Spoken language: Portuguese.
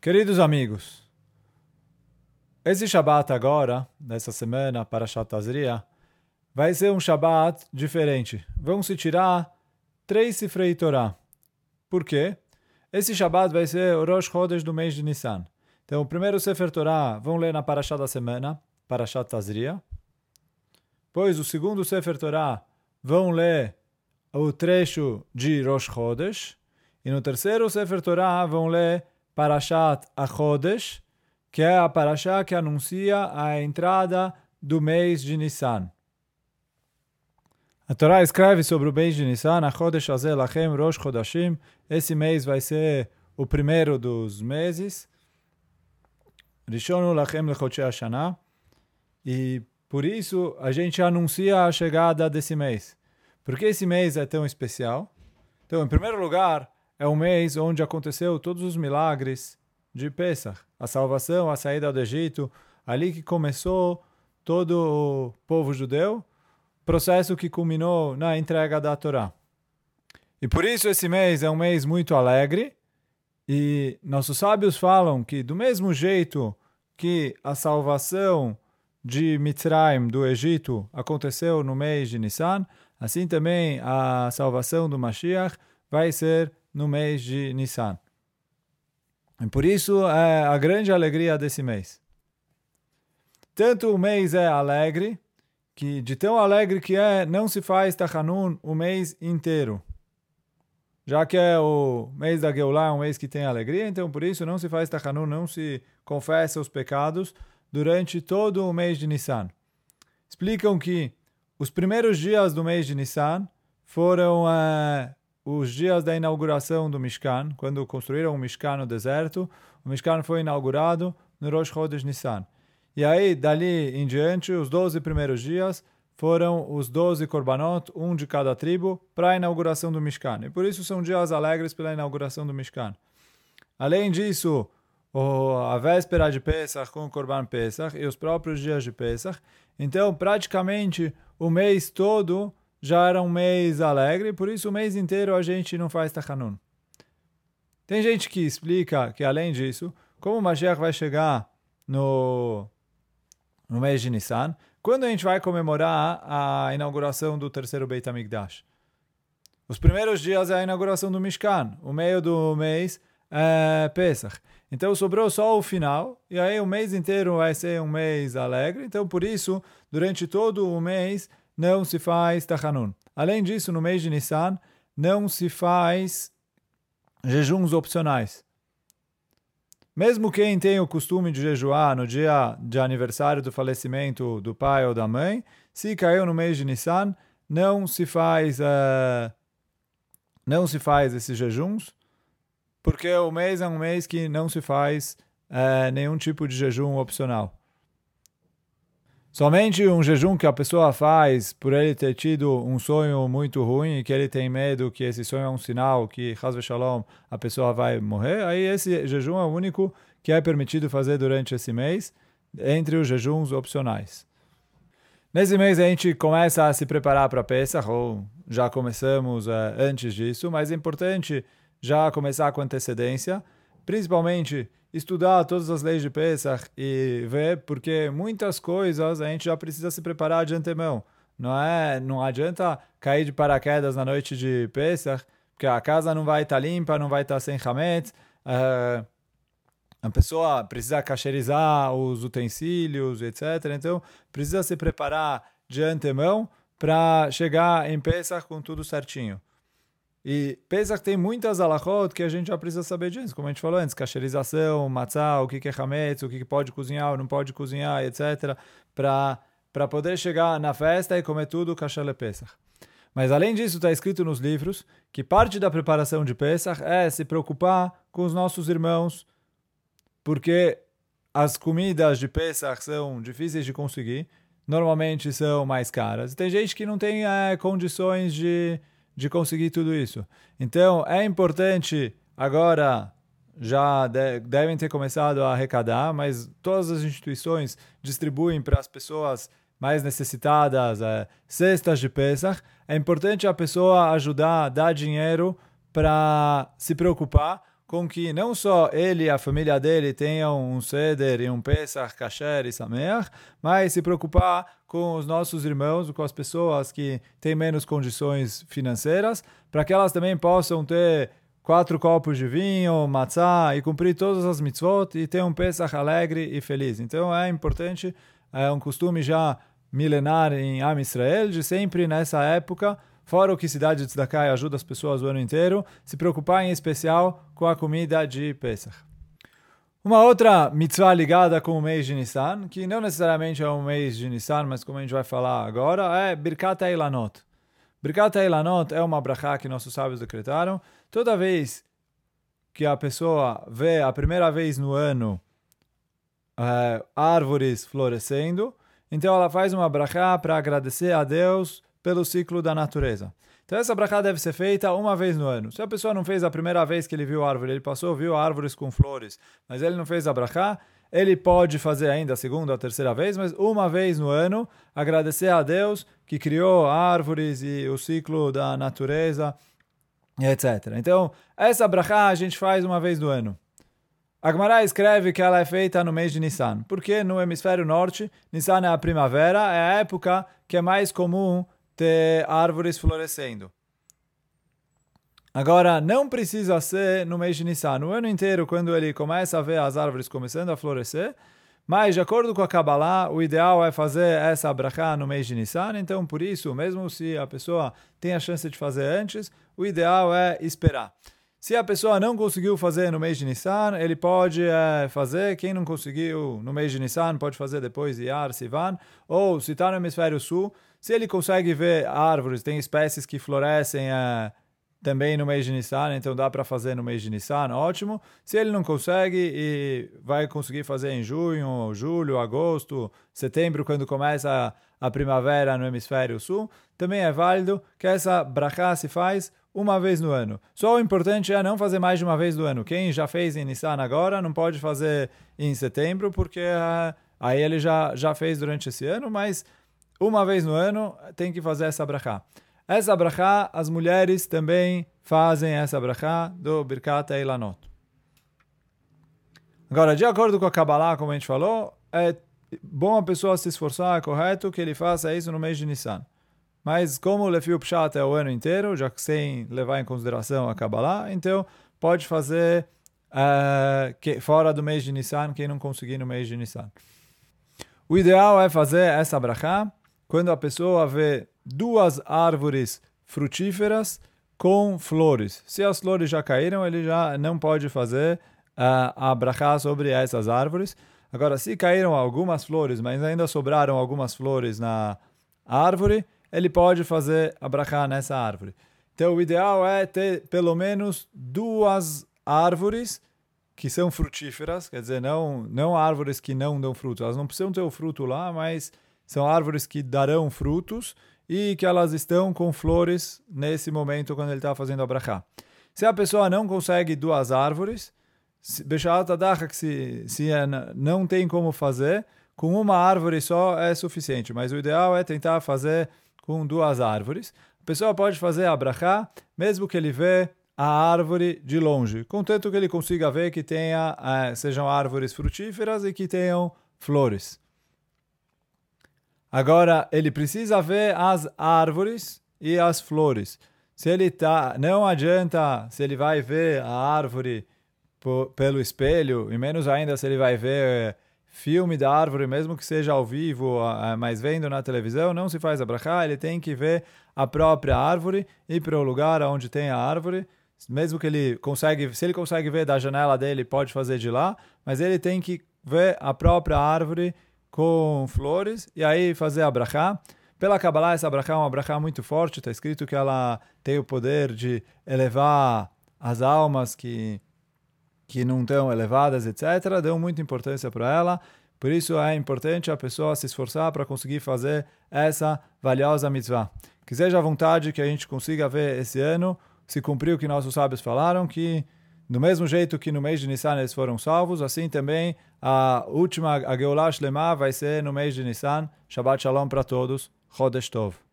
Queridos amigos, esse Shabat agora, nessa semana, para Shatazria, vai ser um Shabat diferente. Vão se tirar três Sifrei Torah. Por quê? Esse Shabat vai ser o Rosh Chodesh do mês de Nissan. Então, o primeiro Sefer Torah vão ler na Parashá da semana, Parashat Tazria. Pois o segundo Sefer Torah vão ler o trecho de Rosh Chodesh. E no terceiro Sefer Torah vão ler Parashat Achodesh, que é a Parashá que anuncia a entrada do mês de Nissan. A Torá escreve sobre o mês de Nissan, Achodesh Azel Lachem Rosh Chodashim. Esse mês vai ser o primeiro dos meses. Rishonu Lachem Lechoche Hashanah. E por isso a gente anuncia a chegada desse mês. Por que esse mês é tão especial? Então, em primeiro lugar, é o mês onde aconteceu todos os milagres de Pesach, a salvação, a saída do Egito, ali que começou todo o povo judeu, processo que culminou na entrega da Torá. E por isso esse mês é um mês muito alegre, e nossos sábios falam que do mesmo jeito que a salvação de Mitzrayim, do Egito, aconteceu no mês de Nissan, assim também a salvação do Mashiach vai ser no mês de Nissan. E por isso é a grande alegria desse mês. Tanto o mês é alegre, que de tão alegre que é, não se faz Tachanun o mês inteiro. Já que é o mês da Geulah, é um mês que tem alegria, então por isso não se faz Tachanun, não se confessa os pecados durante todo o mês de Nissan. Explicam que os primeiros dias do mês de Nissan foram é, os dias da inauguração do Mishkan, quando construíram o Mishkan no deserto, o Mishkan foi inaugurado no Rosh Chodesh Nissan. E aí, dali em diante, os 12 primeiros dias foram os 12 korbanot, um de cada tribo, para a inauguração do Mishkan. E por isso são dias alegres pela inauguração do Mishkan. Além disso, a véspera de Pesach com o Korban Pesach e os próprios dias de Pesach. Então, praticamente o mês todo já era um mês alegre, por isso o mês inteiro a gente não faz Tachanun. Tem gente que explica que, além disso, como o Mashiach vai chegar no, no mês de Nissan, quando a gente vai comemorar a inauguração do terceiro Beit HaMikdash. Os primeiros dias é a inauguração do Mishkan, o meio do mês é Pesach. Então sobrou só o final, e aí o mês inteiro vai ser um mês alegre. Então por isso, durante todo o mês, não se faz Tachanun. Além disso, no mês de Nissan, não se faz jejuns opcionais. Mesmo quem tem o costume de jejuar no dia de aniversário do falecimento do pai ou da mãe, se caiu no mês de Nissan, não se faz uh, não se faz esses jejuns, porque o mês é um mês que não se faz uh, nenhum tipo de jejum opcional. Somente um jejum que a pessoa faz por ele ter tido um sonho muito ruim e que ele tem medo que esse sonho é um sinal que, Hazve Shalom, a pessoa vai morrer, aí esse jejum é o único que é permitido fazer durante esse mês, entre os jejuns opcionais. Nesse mês a gente começa a se preparar para Pesach, ou já começamos uh, antes disso, mas é importante já começar com antecedência, principalmente estudar todas as leis de Pesach e ver, porque muitas coisas a gente já precisa se preparar de antemão. Não é, não adianta cair de paraquedas na noite de Pesach, porque a casa não vai estar tá limpa, não vai estar tá sem hametz. Uh, a pessoa precisa cacherizar os utensílios, etc. Então, precisa se preparar de antemão para chegar em Pesach com tudo certinho. E Pesach tem muitas alachot que a gente já precisa saber disso, como a gente falou antes, cacherização, matzah, o que é hametz, o que pode cozinhar, ou não pode cozinhar, etc. Para poder chegar na festa e comer tudo kasher Pesach. Mas além disso, está escrito nos livros que parte da preparação de Pesach é se preocupar com os nossos irmãos, porque as comidas de Pesach são difíceis de conseguir, normalmente são mais caras. Tem gente que não tem é, condições de de conseguir tudo isso. Então, é importante agora já de, devem ter começado a arrecadar, mas todas as instituições distribuem para as pessoas mais necessitadas é, cestas de Pesach. É importante a pessoa ajudar, dar dinheiro para se preocupar com que não só ele e a família dele tenham um Seder e um Pesach, Kasher e Sameach, mas se preocupar com os nossos irmãos, com as pessoas que têm menos condições financeiras, para que elas também possam ter quatro copos de vinho, matzah e cumprir todas as mitzvot e ter um Pesach alegre e feliz. Então é importante, é um costume já milenar em Am Israel, de sempre nessa época fora o que cidade de Tzedakah ajuda as pessoas o ano inteiro, se preocupar em especial com a comida de Pesach. Uma outra mitzvah ligada com o mês de Nissan, que não necessariamente é um mês de Nissan, mas como a gente vai falar agora, é Birkat Eilanot. Birkat Eilanot é uma brachá que nossos sábios decretaram. Toda vez que a pessoa vê a primeira vez no ano é, árvores florescendo, então ela faz uma brachá para agradecer a Deus pelo ciclo da natureza. Então essa brachá deve ser feita uma vez no ano. Se a pessoa não fez a primeira vez que ele viu a árvore, ele passou, viu árvores com flores, mas ele não fez a brachá, ele pode fazer ainda a segunda ou a terceira vez, mas uma vez no ano, agradecer a Deus que criou árvores e o ciclo da natureza, etc. Então, essa brachá a gente faz uma vez no ano. Agmará escreve que ela é feita no mês de Nissan, porque no hemisfério norte, Nissan é a primavera, é a época que é mais comum ter árvores florescendo. Agora, não precisa ser no mês de Nissan, no ano inteiro, quando ele começa a ver as árvores começando a florescer, mas, de acordo com a Kabbalah, o ideal é fazer essa brachá no mês de Nissan, então, por isso, mesmo se a pessoa tem a chance de fazer antes, o ideal é esperar. Se a pessoa não conseguiu fazer no mês de Nissan, ele pode é, fazer. Quem não conseguiu no mês de Nissan, pode fazer depois de Yar, Sivan. Ou, se está no hemisfério sul, se ele consegue ver árvores, tem espécies que florescem é, também no mês de Nissan, então dá para fazer no mês de Nissan, ótimo. Se ele não consegue e vai conseguir fazer em junho, julho, agosto, setembro, quando começa a primavera no hemisfério sul, também é válido que essa brachá se faz uma vez no ano. Só o importante é não fazer mais de uma vez no ano. Quem já fez em Nissan agora não pode fazer em setembro, porque uh, aí ele já, já fez durante esse ano, mas uma vez no ano tem que fazer essa brachá. Essa brachá, as mulheres também fazem essa brachá do Birkat Eilanot. Agora, de acordo com a Kabbalah, como a gente falou, é bom a pessoa se esforçar, é correto que ele faça isso no mês de Nissan. Mas como o Lefiu Pshat é o ano inteiro, já que sem levar em consideração a Kabbalah, então pode fazer uh, que, fora do mês de Nissan, quem não conseguir no mês de Nissan. O ideal é fazer essa brachá quando a pessoa vê duas árvores frutíferas com flores. Se as flores já caíram, ele já não pode fazer uh, a brachá sobre essas árvores. Agora, se caíram algumas flores, mas ainda sobraram algumas flores na árvore, ele pode fazer a nessa árvore. Então, o ideal é ter pelo menos duas árvores que são frutíferas, quer dizer, não, não árvores que não dão fruto. Elas não precisam ter o fruto lá, mas são árvores que darão frutos e que elas estão com flores nesse momento quando ele está fazendo a. Se a pessoa não consegue duas árvores, Dacha, que se, se é, não tem como fazer, com uma árvore só é suficiente, mas o ideal é tentar fazer com duas árvores. A pessoa pode fazer a mesmo que ele vê a árvore de longe, contanto que ele consiga ver que tenha, eh, sejam árvores frutíferas e que tenham flores. Agora, ele precisa ver as árvores e as flores. Se ele tá, não adianta se ele vai ver a árvore pelo espelho, e menos ainda se ele vai ver filme da árvore, mesmo que seja ao vivo, mas vendo na televisão, não se faz a brachá, ele tem que ver a própria árvore, ir para o lugar onde tem a árvore, mesmo que ele consegue, se ele consegue ver da janela dele, pode fazer de lá, mas ele tem que ver a própria árvore com flores e aí fazer a brachá. Pela Kabbalah, essa brachá é uma brachá muito forte, está escrito que ela tem o poder de elevar as almas que, que não estão elevadas, etc. Deu muita importância para ela. Por isso é importante a pessoa se esforçar para conseguir fazer essa valiosa mitzvah. Que seja a vontade que a gente consiga ver esse ano, se cumprir o que nossos sábios falaram, que do mesmo jeito que no mês de Nissan eles foram salvos, assim também a última, a Geulah Shlema vai ser no mês de Nissan. Shabbat Shalom para todos. Chodesh Tov.